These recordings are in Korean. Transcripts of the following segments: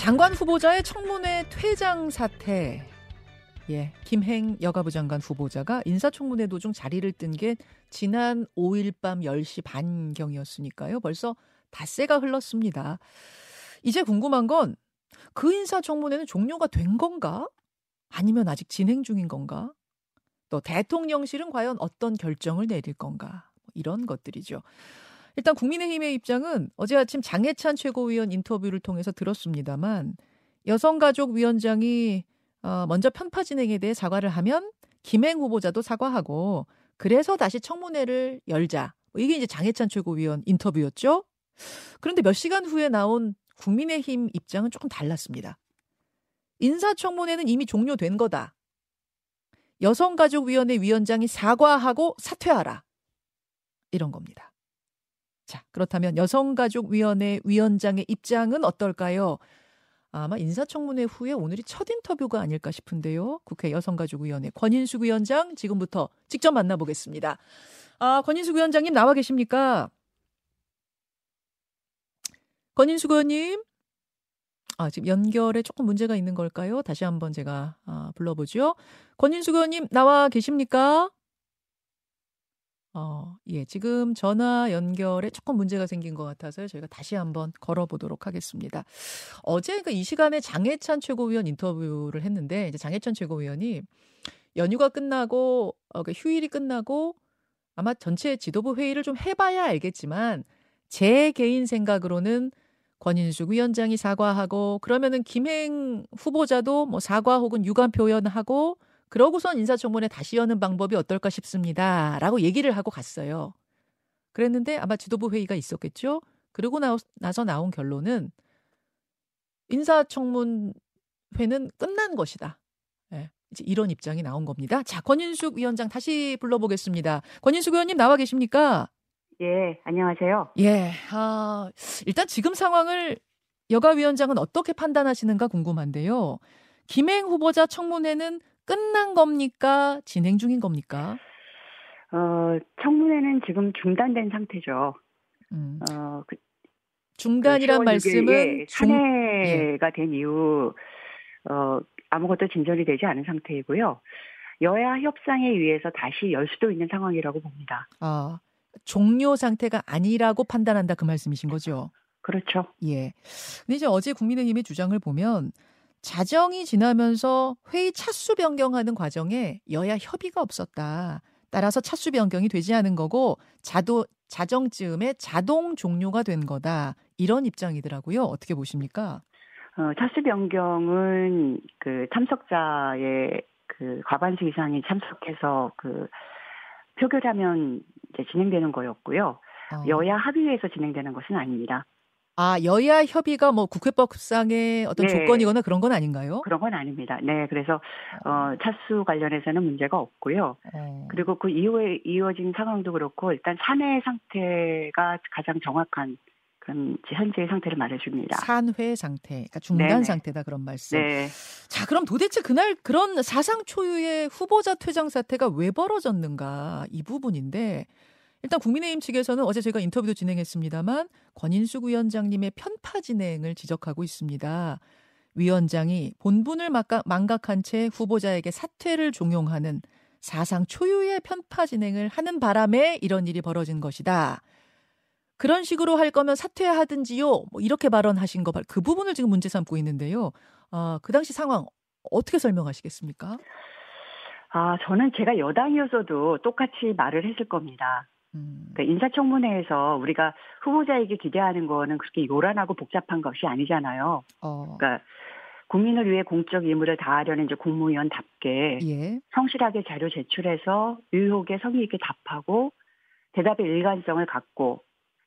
장관 후보자의 청문회 퇴장 사태. 예, 김행 여가부 장관 후보자가 인사청문회 도중 자리를 뜬 게 지난 5일 밤 10시 반경이었으니까요. 벌써 닷새가 흘렀습니다. 이제 궁금한 건 그 인사청문회는 종료가 된 건가? 아니면 아직 진행 중인 건가? 또 대통령실은 과연 어떤 결정을 내릴 건가? 뭐 이런 것들이죠. 일단 국민의힘의 입장은 어제 아침 장해찬 최고위원 인터뷰를 통해서 들었습니다만 여성가족위원장이 어, 먼저 편파 진행에 대해 사과를 하면 김행 후보자도 사과하고 그래서 다시 청문회를 열자. 뭐 이게 이제 장해찬 최고위원 인터뷰였죠. 그런데 몇 시간 후에 나온 국민의힘 입장은 조금 달랐습니다. 인사청문회는 이미 종료된 거다. 여성가족위원회 위원장이 사과하고 사퇴하라. 이런 겁니다. 자, 그렇다면 여성가족위원회 위원장의 입장은 어떨까요? 아마 인사청문회 후에 오늘이 첫 인터뷰가 아닐까 싶은데요. 국회 여성가족위원회 권인숙 위원장 지금부터 직접 만나보겠습니다. 아, 권인숙 위원장님 나와 계십니까? 권인숙 의원님. 아, 지금 연결에 조금 문제가 있는 걸까요? 다시 한번 제가 아, 불러보죠. 권인숙 의원님 나와 계십니까? 어, 예, 지금 전화 연결에 조금 문제가 생긴 것 같아서요. 저희가 다시 한번 걸어보도록 하겠습니다. 어제 그이 시간에 장해찬 최고위원 인터뷰를 했는데, 이제 장해찬 최고위원이 연휴가 끝나고, 어, 그 휴일이 끝나고, 아마 전체 지도부 회의를 좀 해봐야 알겠지만, 제 개인 생각으로는 권인숙 위원장이 사과하고, 그러면은 김행 후보자도 뭐 사과 혹은 유감 표현하고, 그러고선 인사청문회 다시 여는 방법이 어떨까 싶습니다. 라고 얘기를 하고 갔어요. 그랬는데 아마 지도부 회의가 있었겠죠? 그러고 나, 나서 나온 결론은 인사청문회는 끝난 것이다. 네, 이제 이런 입장이 나온 겁니다. 자, 권인숙 위원장 다시 불러보겠습니다. 권인숙 의원님 나와 계십니까? 예, 안녕하세요. 예, 아, 일단 지금 상황을 여가위원장은 어떻게 판단하시는가 궁금한데요. 김행 후보자 청문회는 끝난 겁니까? 진행 중인 겁니까? 어, 청문회는 지금 중단된 상태죠. 음. 어, 그, 중단이란 그 말씀은 찬해가 예. 된 이후 어, 아무것도 진전이 되지 않은 상태이고요. 여야 협상에 의해서 다시 열 수도 있는 상황이라고 봅니다. 아, 종료 상태가 아니라고 판단한다 그 말씀이신 거죠? 그렇죠. 예. 근데 이제 어제 국민의힘의 주장을 보면 자정이 지나면서 회의 차수 변경하는 과정에 여야 협의가 없었다. 따라서 차수 변경이 되지 않은 거고 자도 자정쯤에 자동 종료가 된 거다. 이런 입장이더라고요. 어떻게 보십니까? 어, 차수 변경은 그 참석자의 그 과반수 이상이 참석해서 그 표결하면 이제 진행되는 거였고요. 어. 여야 합의에서 진행되는 것은 아닙니다. 아, 여야 협의가 뭐 국회법상의 어떤 네. 조건이거나 그런 건 아닌가요? 그런 건 아닙니다. 네, 그래서 어, 차수 관련해서는 문제가 없고요. 어. 그리고 그 이후에 이어진 상황도 그렇고 일단 산해 상태가 가장 정확한 그런 현재의 상태를 말해줍니다. 산회 상태, 그러니까 중단 네네. 상태다 그런 말씀. 네. 자, 그럼 도대체 그날 그런 사상 초유의 후보자 퇴장 사태가 왜 벌어졌는가 이 부분인데 일단 국민의힘 측에서는 어제 저희가 인터뷰도 진행했습니다만 권인숙 위원장님의 편파 진행을 지적하고 있습니다. 위원장이 본분을 망각한 채 후보자에게 사퇴를 종용하는 사상 초유의 편파 진행을 하는 바람에 이런 일이 벌어진 것이다. 그런 식으로 할 거면 사퇴하든지요. 뭐 이렇게 발언하신 거, 그 부분을 지금 문제 삼고 있는데요. 아, 그 당시 상황 어떻게 설명하시겠습니까? 아, 저는 제가 여당이어서도 똑같이 말을 했을 겁니다. 음. 그러니까 인사청문회에서 우리가 후보자에게 기대하는 거는 그렇게 요란하고 복잡한 것이 아니잖아요. 어. 그러니까 국민을 위해 공적 의무를 다하려는 이제 국무위원답게 예. 성실하게 자료 제출해서 의혹에 성의 있게 답하고 대답의 일관성을 갖고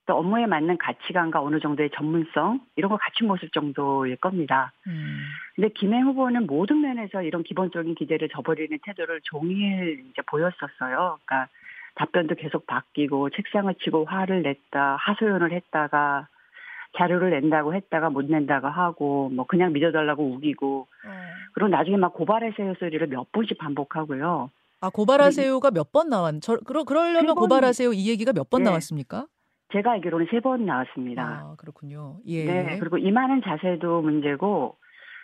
또 업무에 맞는 가치관과 어느 정도의 전문성 이런 걸 갖춘 모습 정도일 겁니다. 음. 근데 김행 후보는 모든 면에서 이런 기본적인 기대를 저버리는 태도를 종일 이제 보였었어요. 그러니까 답변도 계속 바뀌고 책상을 치고 화를 냈다 하소연을 했다가 자료를 낸다고 했다가 못 낸다고 하고 뭐 그냥 믿어달라고 우기고 음. 그리고 나중에 막 고발하세요 소리를 몇 번씩 반복하고요. 아 고발하세요가 몇 번 나왔? 저 그러 그러려면 고발하세요 이 얘기가 몇 번 네. 나왔습니까? 제가 알기로는 세 번 나왔습니다. 아, 그렇군요. 예. 네, 그리고 임하는 자세도 문제고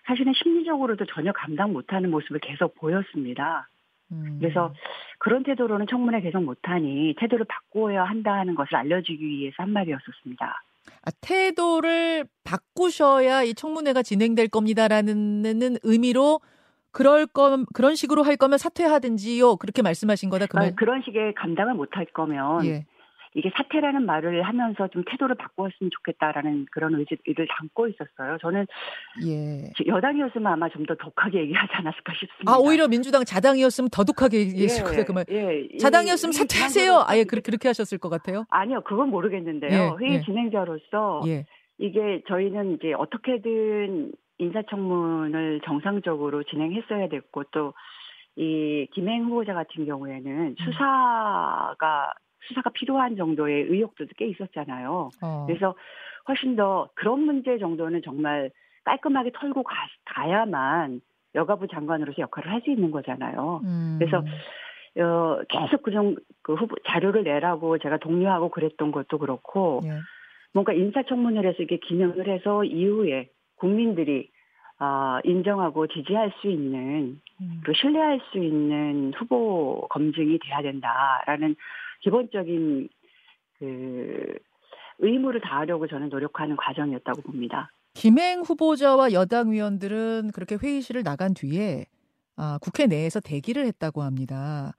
사실은 심리적으로도 전혀 감당 못하는 모습을 계속 보였습니다. 음. 그래서 그런 태도로는 청문회 계속 못하니 태도를 바꾸어야 한다는 것을 알려주기 위해서 한 말이었었습니다. 아, 태도를 바꾸셔야 이 청문회가 진행될 겁니다라는 의미로 그럴 거 그런 식으로 할 거면 사퇴하든지요 그렇게 말씀하신 거다 그 말. 아, 그런 식의 감당을 못 할 거면 예. 이게 사퇴라는 말을 하면서 좀 태도를 바꾸었으면 좋겠다라는 그런 의지를 담고 있었어요. 저는 예. 여당이었으면 아마 좀 더 독하게 얘기하지 않았을까 싶습니다. 아 오히려 민주당 자당이었으면 더 독하게 얘기했을 예, 거예요. 그말 예, 자당이었으면 사퇴하세요. 아예 그렇게 그렇게 하셨을 것 같아요. 아니요, 그건 모르겠는데요. 예, 회의 예. 진행자로서 예. 이게 저희는 이제 어떻게든 인사청문을 정상적으로 진행했어야 됐고 또 이 김행 후보자 같은 경우에는 음. 수사가 수사가 필요한 정도의 의혹도 꽤 있었잖아요. 어. 그래서 훨씬 더 그런 문제 정도는 정말 깔끔하게 털고 가, 가야만 여가부 장관으로서 역할을 할 수 있는 거잖아요. 음. 그래서 어, 계속 그런 그 후보 자료를 내라고 제가 독려하고 그랬던 것도 그렇고 예. 뭔가 인사청문회를 해서 이게 기능을 해서 이후에 국민들이 어, 인정하고 지지할 수 있는 음. 그 신뢰할 수 있는 후보 검증이 돼야 된다라는 기본적인 그 의무를 다하려고 저는 노력하는 과정이었다고 봅니다. 김행 후보자와 여당 의원들은 그렇게 회의실을 나간 뒤에 아, 국회 내에서 대기를 했다고 합니다.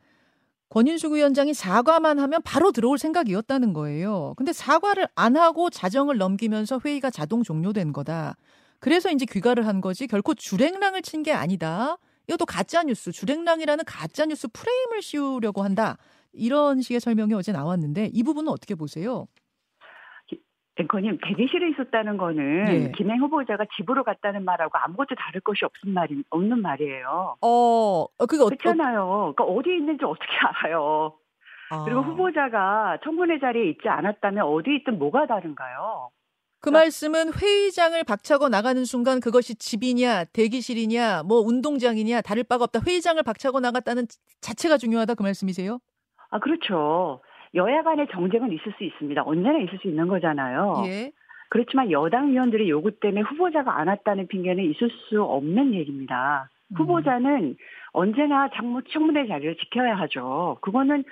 권인숙 위원장이 사과만 하면 바로 들어올 생각이었다는 거예요. 근데 사과를 안 하고 자정을 넘기면서 회의가 자동 종료된 거다. 그래서 이제 귀가를 한 거지 결코 주랭랑을 친 게 아니다. 이것도 가짜 뉴스, 주랭랑이라는 가짜 뉴스 프레임을 씌우려고 한다. 이런 식의 설명이 어제 나왔는데 이 부분은 어떻게 보세요? 앵커님 대기실에 있었다는 거는 예. 김행 후보자가 집으로 갔다는 말하고 아무것도 다를 것이 없는 말이 없는 말이에요. 어, 그게 어, 그렇잖아요. 그러니까 어디 있는지 어떻게 알아요? 아. 그리고 후보자가 청문회 자리에 있지 않았다면 어디 있든 뭐가 다른가요? 그 그러니까, 말씀은 회의장을 박차고 나가는 순간 그것이 집이냐 대기실이냐 뭐 운동장이냐 다를 바가 없다. 회의장을 박차고 나갔다는 자체가 중요하다 그 말씀이세요? 아, 그렇죠. 여야 간의 정쟁은 있을 수 있습니다. 언제나 있을 수 있는 거잖아요. 예. 그렇지만 여당 의원들의 요구 때문에 후보자가 안 왔다는 핑계는 있을 수 없는 얘기입니다. 음. 후보자는 언제나 장무 청문회 자리를 지켜야 하죠. 그거는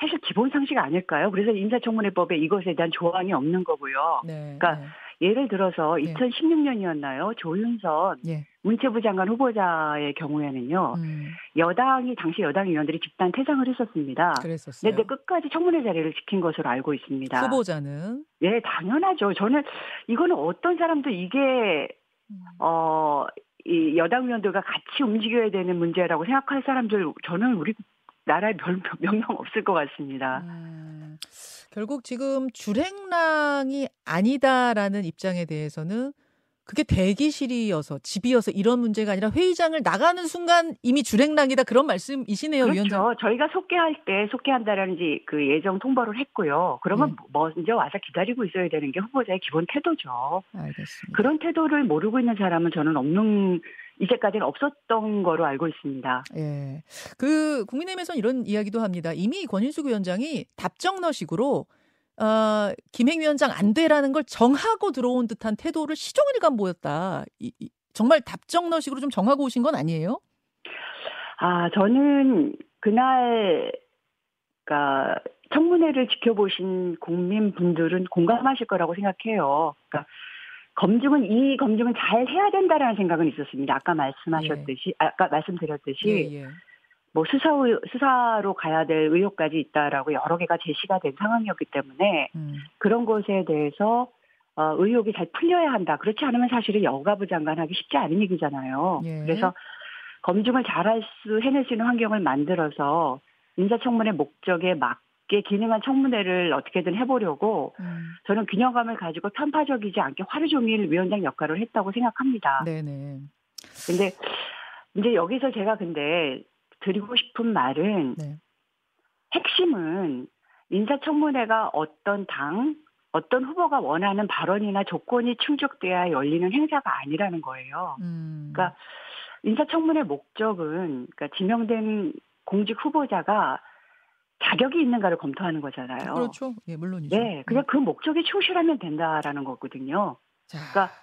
사실 기본 상식 아닐까요? 그래서 인사청문회법에 이것에 대한 조항이 없는 거고요. 네, 그러니까 네. 예를 들어서 2016년이었나요? 조윤선 예. 문체부 장관 후보자의 경우에는요. 음. 여당이 당시 여당 의원들이 집단 퇴장을 했었습니다. 그랬었어요. 근데 끝까지 청문회 자리를 지킨 것으로 알고 있습니다. 후보자는 예, 당연하죠. 저는 이거는 어떤 사람도 이게 음. 어, 이 여당 의원들과 같이 움직여야 되는 문제라고 생각할 사람들 저는 우리 나라에 별 명령 없을 것 같습니다. 음. 결국 지금 주행랑이 아니다라는 입장에 대해서는 그게 대기실이어서 집이어서 이런 문제가 아니라 회의장을 나가는 순간 이미 주행랑이다 그런 말씀이시네요, 그렇죠. 위원장. 저희가 속개할 때 속개한다라는 그 예정 통보를 했고요. 그러면 네. 먼저 와서 기다리고 있어야 되는 게 후보자의 기본 태도죠. 알겠습니다. 그런 태도를 모르고 있는 사람은 저는 없는 이제까지는 없었던 거로 알고 있습니다. 예. 그 국민의힘에서는 이런 이야기도 합니다. 이미 권인숙 위원장이 답정너식으로 어, 김행 위원장 안 돼라는 걸 정하고 들어온 듯한 태도를 시종일관 보였다. 이, 이, 정말 답정너식으로 좀 정하고 오신 건 아니에요? 아, 저는 그날, 그니까, 청문회를 지켜보신 국민분들은 공감하실 거라고 생각해요. 그러니까 검증은 이 검증은 잘 해야 된다라는 생각은 있었습니다. 아까 말씀하셨듯이 예. 아까 말씀드렸듯이 예, 예. 뭐 수사 수사로 가야 될 의혹까지 있다라고 여러 개가 제시가 된 상황이었기 때문에 음. 그런 것에 대해서 어, 의혹이 잘 풀려야 한다. 그렇지 않으면 사실은 여가부 장관하기 쉽지 않은 얘기잖아요. 예. 그래서 검증을 잘할 수 해낼 수 있는 환경을 만들어서 인사청문회 목적에 막 있게 기능한 청문회를 어떻게든 해보려고 음. 저는 균형감을 가지고 편파적이지 않게 하루 종일 위원장 역할을 했다고 생각합니다. 네네. 근데 이제 여기서 제가 근데 드리고 싶은 말은 네. 핵심은 인사청문회가 어떤 당, 어떤 후보가 원하는 발언이나 조건이 충족돼야 열리는 행사가 아니라는 거예요. 음. 그러니까 인사청문회 목적은 그러니까 지명된 공직 후보자가 자격이 있는가를 검토하는 거잖아요. 그렇죠. 예, 물론이죠. 네, 그냥 음. 그 목적에 충실하면 된다라는 거거든요. 자. 그러니까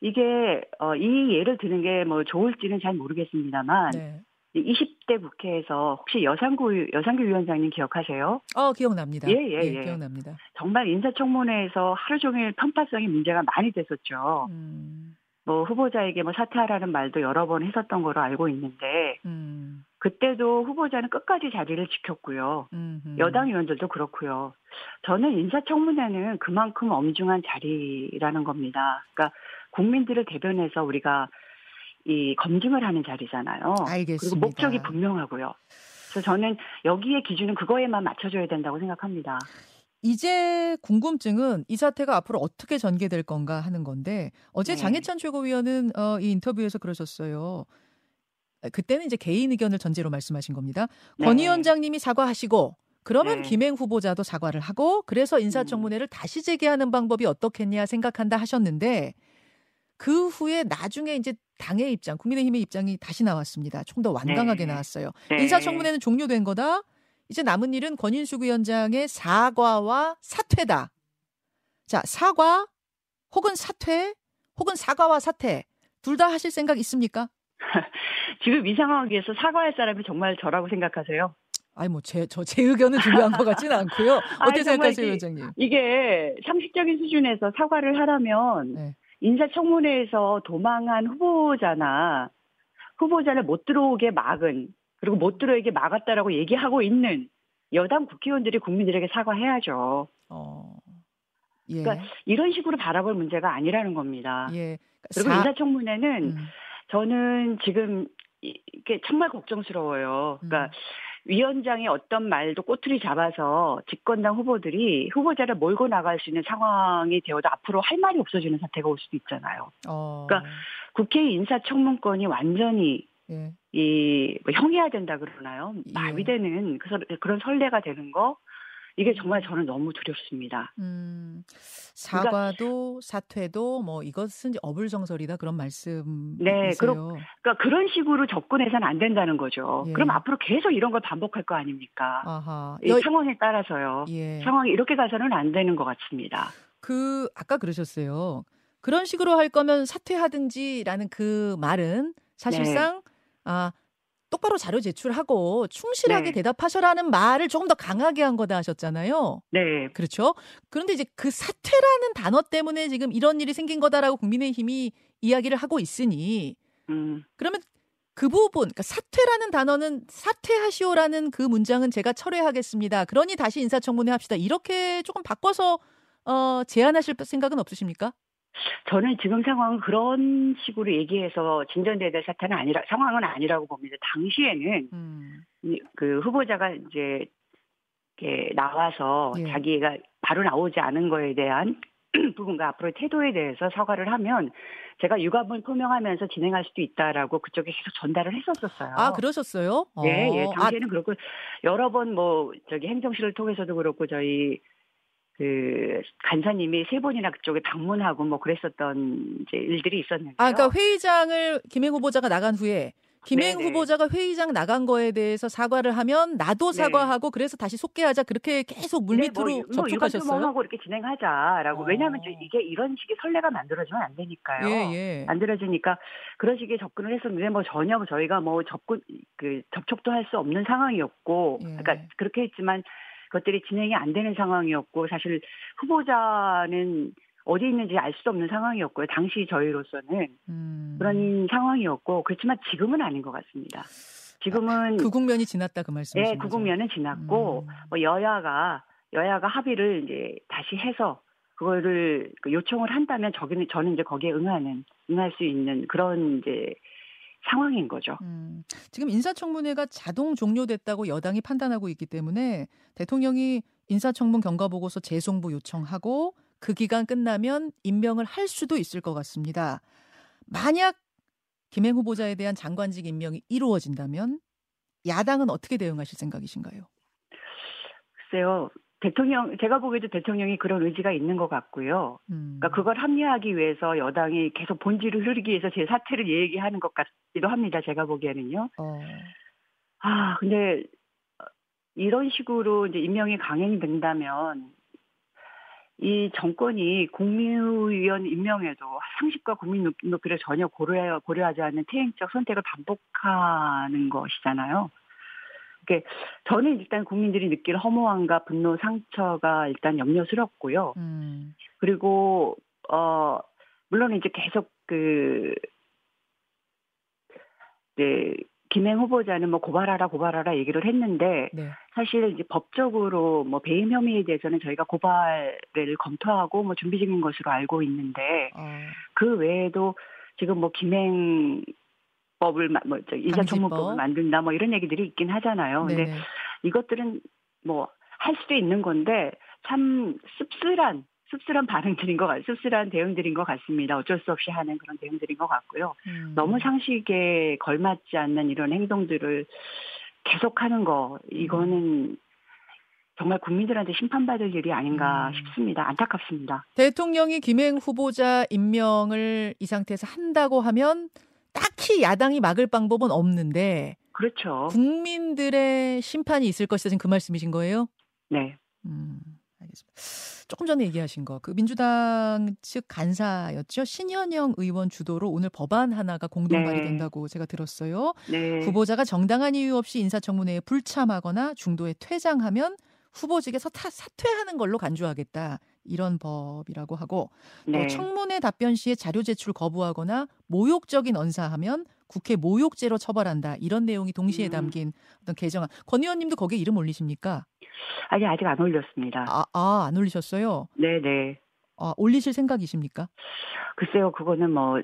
이게 어, 이 예를 드는 게 뭐 좋을지는 잘 모르겠습니다만 네. 20대 국회에서 혹시 여상구 여상규 위원장님 기억하세요? 어 기억납니다. 예, 예, 예, 예. 기억납니다. 정말 인사청문회에서 하루 종일 편파성이 문제가 많이 됐었죠. 음. 뭐 후보자에게 뭐 사퇴하라는 말도 여러 번 했었던 거로 알고 있는데 음. 그때도 후보자는 끝까지 자리를 지켰고요. 음흠. 여당 의원들도 그렇고요. 저는 인사청문회는 그만큼 엄중한 자리라는 겁니다. 그러니까 국민들을 대변해서 우리가 이 검증을 하는 자리잖아요. 알겠습니다. 그리고 목적이 분명하고요. 그래서 저는 여기에 기준은 그거에만 맞춰줘야 된다고 생각합니다. 이제 궁금증은 이 사태가 앞으로 어떻게 전개될 건가 하는 건데 어제 네. 장해찬 최고위원은 어, 이 인터뷰에서 그러셨어요. 그때는 이제 개인 의견을 전제로 말씀하신 겁니다. 네. 권 위원장님이 사과하시고 그러면 네. 김행 후보자도 사과를 하고 그래서 인사청문회를 음. 다시 재개하는 방법이 어떻겠냐 생각한다 하셨는데 그 후에 나중에 이제 당의 입장, 국민의힘의 입장이 다시 나왔습니다. 좀 더 완강하게 네. 나왔어요. 네. 인사청문회는 종료된 거다. 이제 남은 일은 권인숙 위원장의 사과와 사퇴다. 자, 사과 혹은 사퇴 혹은 사과와 사퇴 둘 다 하실 생각 있습니까? 지금 이 상황에서 사과할 사람이 정말 저라고 생각하세요? 아니 뭐제저제 의견은 중요한 것 같지는 않고요. 어떻게 생각하세요, 위원장님? 이게 상식적인 수준에서 사과를 하라면 네. 인사청문회에서 도망한 후보자나 후보자를 못 들어오게 막은 그리고 못 들어오게 막았다라고 얘기하고 있는 여당 국회의원들이 국민들에게 사과해야죠. 어. 예. 그러니까 이런 식으로 바라볼 문제가 아니라는 겁니다. 예. 그리고 사... 인사청문회는 음. 저는 지금 이게 정말 걱정스러워요. 그러니까 음. 위원장의 어떤 말도 꼬투리 잡아서 집권당 후보들이 후보자를 몰고 나갈 수 있는 상황이 되어도 앞으로 할 말이 없어지는 사태가 올 수도 있잖아요. 어. 그러니까 국회 인사청문권이 완전히 예. 이 뭐 형해야 된다 그러나요? 예. 마비되는 그, 그런 선례가 되는 거 이게 정말 저는 너무 두렵습니다. 음, 그러니까 사과도 그러니까, 사퇴도 뭐 이것은 어불성설이다 그런 말씀. 네, 그러, 그러니까 그런 식으로 접근해서는 안 된다는 거죠. 예. 그럼 앞으로 계속 이런 걸 반복할 거 아닙니까? 아하. 이 여, 상황에 따라서요. 예. 상황이 이렇게 가서는 안 되는 것 같습니다. 그 아까 그러셨어요. 그런 식으로 할 거면 사퇴하든지라는 그 말은 사실상 네. 아 똑바로 자료 제출하고 충실하게 네. 대답하셔라는 말을 조금 더 강하게 한 거다 하셨잖아요. 네. 그렇죠. 그런데 이제 그 사퇴라는 단어 때문에 지금 이런 일이 생긴 거다라고 국민의힘이 이야기를 하고 있으니 음. 그러면 그 부분, 그러니까 사퇴라는 단어는 사퇴하시오라는 그 문장은 제가 철회하겠습니다. 그러니 다시 인사청문회 합시다. 이렇게 조금 바꿔서 어, 제안하실 생각은 없으십니까? 저는 지금 상황은 그런 식으로 얘기해서 진전돼야 될 사태는 아니라 상황은 아니라고 봅니다. 당시에는 음. 그 후보자가 이제 이렇게 나와서 예. 자기가 바로 나오지 않은 거에 대한 부분과 앞으로의 태도에 대해서 사과를 하면 제가 유감을 표명하면서 진행할 수도 있다라고 그쪽에 계속 전달을 했었었어요. 아 그러셨어요? 네, 예, 예. 당시에는 아. 그렇고 여러 번 뭐 저기 행정실을 통해서도 그렇고 저희 그 간사님이 세 번이나 그쪽에 방문하고 뭐 그랬었던 이제 일들이 있었는데요. 아, 그러니까 회의장을 김행 후보자가 나간 후에 김행 네네. 후보자가 회의장 나간 거에 대해서 사과를 하면 나도 네. 사과하고 네. 그래서 다시 속개하자 그렇게 계속 물밑으로 네, 뭐, 뭐 접촉하셨어요. 뭐 하고 이렇게 진행하자라고 어. 왜냐하면 이게 이런 식의 선례가 만들어지면 안 되니까요. 예, 예. 만들어지니까 그런 식의 접근을 했었는데 뭐 전혀 저희가 뭐 접근 그 접촉도 할 수 없는 상황이었고, 예. 그러니까 그렇게 했지만 그것들이 진행이 안 되는 상황이었고 사실 후보자는 어디 있는지 알수 없는 상황이었고요. 당시 저희로서는 음. 그런 상황이었고 그렇지만 지금은 아닌 것 같습니다. 지금은 그 국면이 지났다 그 말씀이신 네, 그 국면은 지났고 음. 뭐 여야가 여야가 합의를 이제 다시 해서 그거를 그 요청을 한다면 저기는 저는 이제 거기에 응하는 응할 수 있는 그런 이제 상황인 거죠. 음, 지금 인사청문회가 자동 종료됐다고 여당이 판단하고 있기 때문에 대통령이 인사청문 경과보고서 재송부 요청하고 그 기간 끝나면 임명을 할 수도 있을 것 같습니다. 만약 김행 후보자에 대한 장관직 임명이 이루어진다면 야당은 어떻게 대응하실 생각이신가요? 글쎄요. 대통령 제가 보기에도 대통령이 그런 의지가 있는 것 같고요. 음. 그러니까 그걸 합리화하기 위해서 여당이 계속 본질을 흐리기 위해서 제 사태를 얘기하는 것 같기도 합니다. 제가 보기에는요. 어. 아 근데 이런 식으로 이제 임명이 강행된다면 이 정권이 국민의원 임명에도 상식과 국민 높이를 전혀 고려, 고려하지 않는 퇴행적 선택을 반복하는 것이잖아요. 그게 저는 일단 국민들이 느낄 허무함과 분노, 상처가 일단 염려스럽고요. 음. 그리고 어 물론 이제 계속 그 네, 김행 후보자는 뭐 고발하라 고발하라 얘기를 했는데 네. 사실 이제 법적으로 뭐 배임 혐의에 대해서는 저희가 고발을 검토하고 뭐 준비 중인 것으로 알고 있는데 어. 그 외에도 지금 뭐 김행 법을 뭐 이자청문법을 만든다 뭐 이런 얘기들이 있긴 하잖아요. 근데 네네. 이것들은 뭐 할 수도 있는 건데 참 씁쓸한 씁쓸한 반응들인 것 같, 씁쓸한 대응들인 것 같습니다. 어쩔 수 없이 하는 그런 대응들인 것 같고요. 음. 너무 상식에 걸맞지 않는 이런 행동들을 계속하는 거 이거는 음. 정말 국민들한테 심판받을 일이 아닌가 음. 싶습니다. 안타깝습니다. 대통령이 김행 후보자 임명을 이 상태에서 한다고 하면 딱히 야당이 막을 방법은 없는데 그렇죠. 국민들의 심판이 있을 것이다 지금 그 말씀이신 거예요? 네. 음. 알겠습니다. 조금 전에 얘기하신 거, 그 민주당 측 간사였죠. 신현영 의원 주도로 오늘 법안 하나가 공동 발의된다고 네. 제가 들었어요. 네. 후보자가 정당한 이유 없이 인사청문회에 불참하거나 중도에 퇴장하면 후보직에서 타, 사퇴하는 걸로 간주하겠다. 이런 법이라고 하고 네. 또 청문회 답변 시에 자료 제출 거부하거나 모욕적인 언사하면 국회 모욕죄로 처벌한다. 이런 내용이 동시에 음. 담긴 어떤 개정안. 권 의원님도 거기에 이름 올리십니까? 아니 아직 안 올렸습니다. 아, 아, 안 올리셨어요? 네, 네. 아, 올리실 생각이십니까? 글쎄요, 그거는 뭐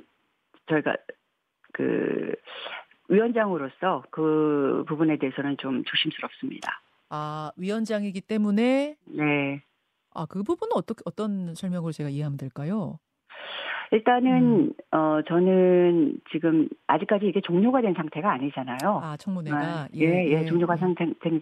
저희가 그 위원장으로서 그 부분에 대해서는 좀 조심스럽습니다. 아, 위원장이기 때문에 네. 아, 그 부분은 어떻게 어떤 설명을 제가 이해하면 될까요? 일단은 음. 어 저는 지금 아직까지 이게 종료가 된 상태가 아니잖아요. 아 청문회가 아, 예, 예, 예, 종료가 예. 상태, 된,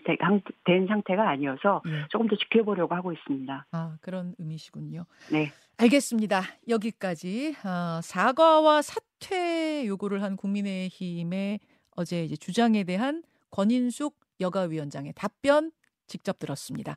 된 상태가 아니어서 예. 조금 더 지켜보려고 하고 있습니다. 아 그런 의미시군요. 네. 알겠습니다. 여기까지 어, 사과와 사퇴 요구를 한 국민의힘의 어제 이제 주장에 대한 권인숙 여가위원장의 답변 직접 들었습니다.